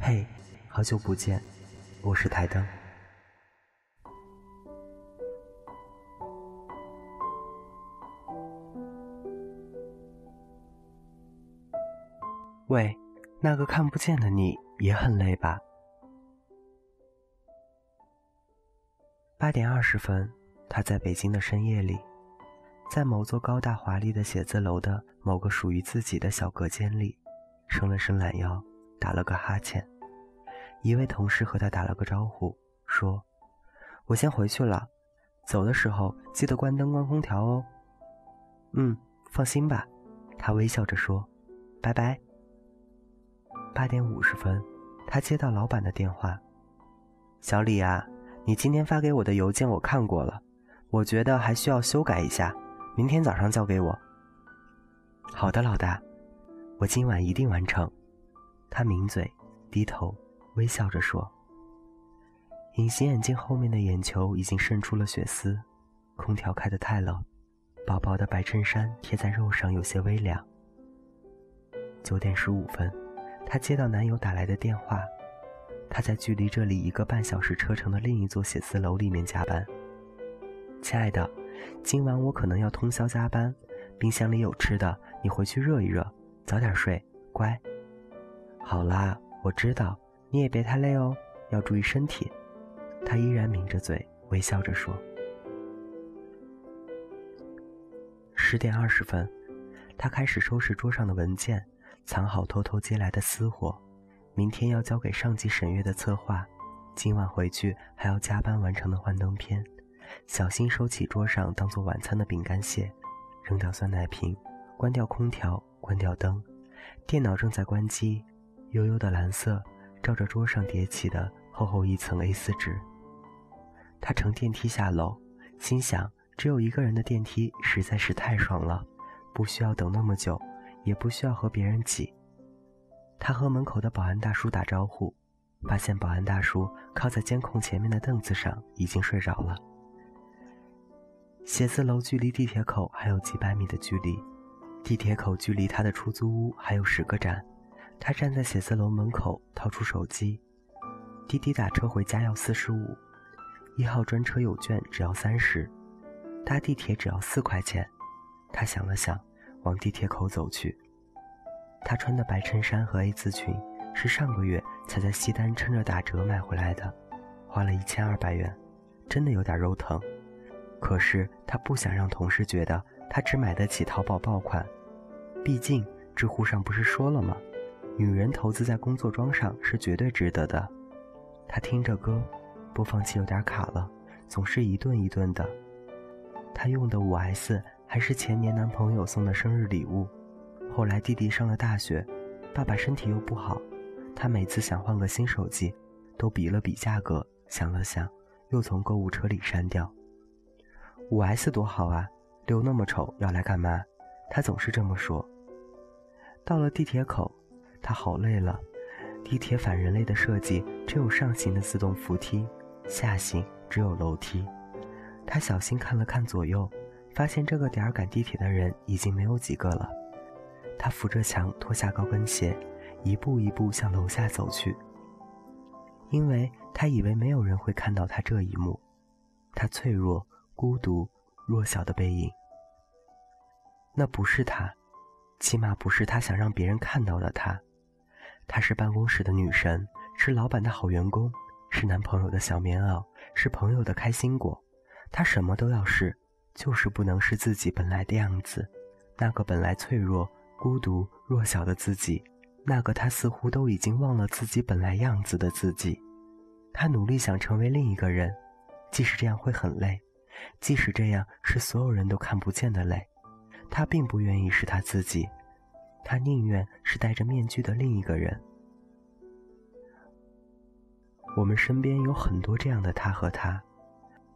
嘿，好久不见，我是台灯。喂，那个看不见的你也很累吧？八点二十分，他在北京的深夜里，在某座高大华丽的写字楼的某个属于自己的小隔间里，伸了伸懒腰，打了个哈欠。一位同事和他打了个招呼，说：“我先回去了，走的时候记得关灯、关空调哦。”“嗯，放心吧。”他微笑着说，“拜拜。”八点五十分，他接到老板的电话：“小李啊，你今天发给我的邮件我看过了，我觉得还需要修改一下，明天早上交给我。”“好的，老大，我今晚一定完成。”他抿嘴，低头，微笑着说：“隐形眼镜后面的眼球已经渗出了血丝，空调开得太冷，薄薄的白衬衫贴在肉上有些微凉。”九点十五分。他接到男友打来的电话，他在距离这里一个半小时车程的另一座写字楼里面加班。亲爱的，今晚我可能要通宵加班，冰箱里有吃的，你回去热一热，早点睡，乖。好啦，我知道，你也别太累哦，要注意身体。他依然抿着嘴，微笑着说。十点二十分，他开始收拾桌上的文件。藏好偷偷接来的私货，明天要交给上级审阅的策划，今晚回去还要加班完成的幻灯片，小心收起桌上当做晚餐的饼干屑，扔掉酸奶瓶，关掉空调，关掉灯，电脑正在关机，悠悠的蓝色照着桌上叠起的厚厚一层 A4 纸。他乘电梯下楼，心想只有一个人的电梯实在是太爽了，不需要等那么久。也不需要和别人挤。他和门口的保安大叔打招呼，发现保安大叔靠在监控前面的凳子上，已经睡着了。写字楼距离地铁口还有几百米的距离，地铁口距离他的出租屋还有十个站。他站在写字楼门口，掏出手机，滴滴打车回家要四十五，一号专车有券只要三十，搭地铁只要四块钱。他想了想。往地铁口走去。他穿的白衬衫和 A 字裙是上个月才在西单趁着打折买回来的，花了一千二百元，真的有点肉疼。可是他不想让同事觉得他只买得起淘宝爆款，毕竟知乎上不是说了吗？女人投资在工作装上是绝对值得的。他听着歌，播放器有点卡了，总是一顿一顿的。他用的五 S。还是前年男朋友送的生日礼物。后来弟弟上了大学，爸爸身体又不好，他每次想换个新手机，都比了比价格，想了想，又从购物车里删掉。五 S 多好啊，六那么丑，要来干嘛？他总是这么说。到了地铁口，他好累了。地铁反人类的设计，只有上行的自动扶梯，下行只有楼梯。他小心看了看左右。发现这个点儿赶地铁的人已经没有几个了，他扶着墙脱下高跟鞋，一步一步向楼下走去。因为他以为没有人会看到他这一幕，他脆弱、孤独、弱小的背影。那不是他，起码不是他想让别人看到的他。她是办公室的女神，是老板的好员工，是男朋友的小棉袄，是朋友的开心果。她什么都要是。就是不能是自己本来的样子，那个本来脆弱、孤独、弱小的自己，那个他似乎都已经忘了自己本来样子的自己。他努力想成为另一个人，即使这样会很累，即使这样是所有人都看不见的累，他并不愿意是他自己，他宁愿是戴着面具的另一个人。我们身边有很多这样的他和他，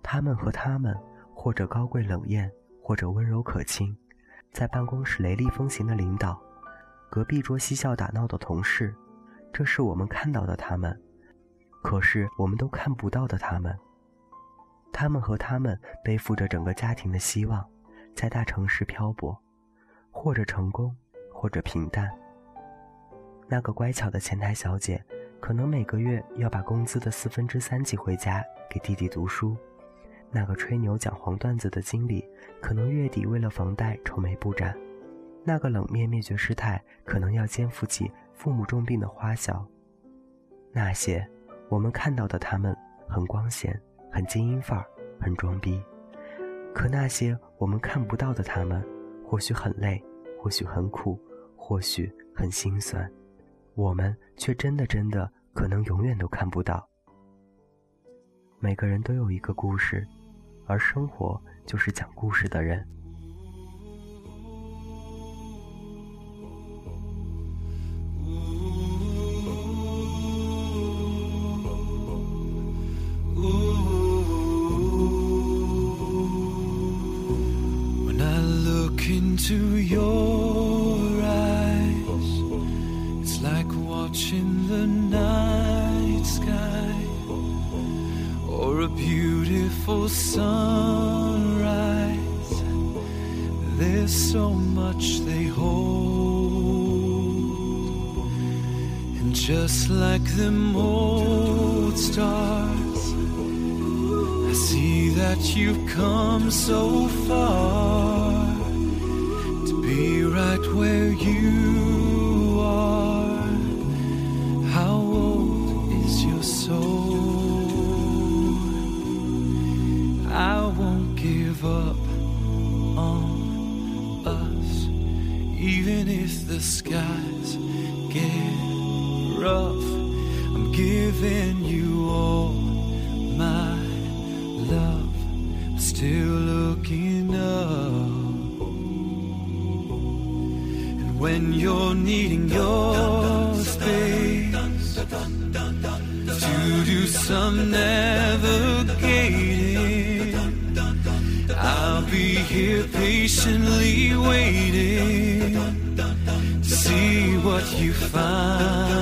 他们和他们。或者高贵冷艳，或者温柔可亲，在办公室雷厉风行的领导，隔壁桌嬉笑打闹的同事，这是我们看到的他们，可是我们都看不到的他们。他们和他们背负着整个家庭的希望，在大城市漂泊，或者成功，或者平淡。那个乖巧的前台小姐，可能每个月要把工资的四分之三寄回家给弟弟读书；那个吹牛讲黄段子的经理，可能月底为了房贷愁眉不展；那个冷面灭绝师太，可能要肩负起父母重病的花销。那些我们看到的他们，很光鲜，很精英范儿，很装逼；可那些我们看不到的他们，或许很累，或许很苦，或许很心酸。我们却真的真的可能永远都看不到。每个人都有一个故事，而生活就是讲故事的人。Beautiful sunrise. There's so much they hold. And just like them old stars, I see that you've come so far to be right where you is your soul? up on us, even if the skies get rough. I'm giving you all my love, still looking up. And when you're needing your space do some navigating I'll be here patiently waiting to see what you find.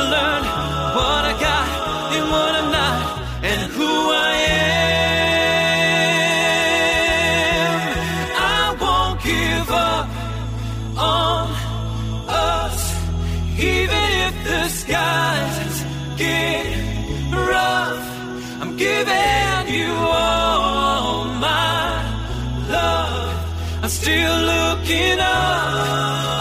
to learn what I got and what I'm not and who I am. I won't give up on us, even if the skies get rough. I'm giving you all my love. I'm still looking up.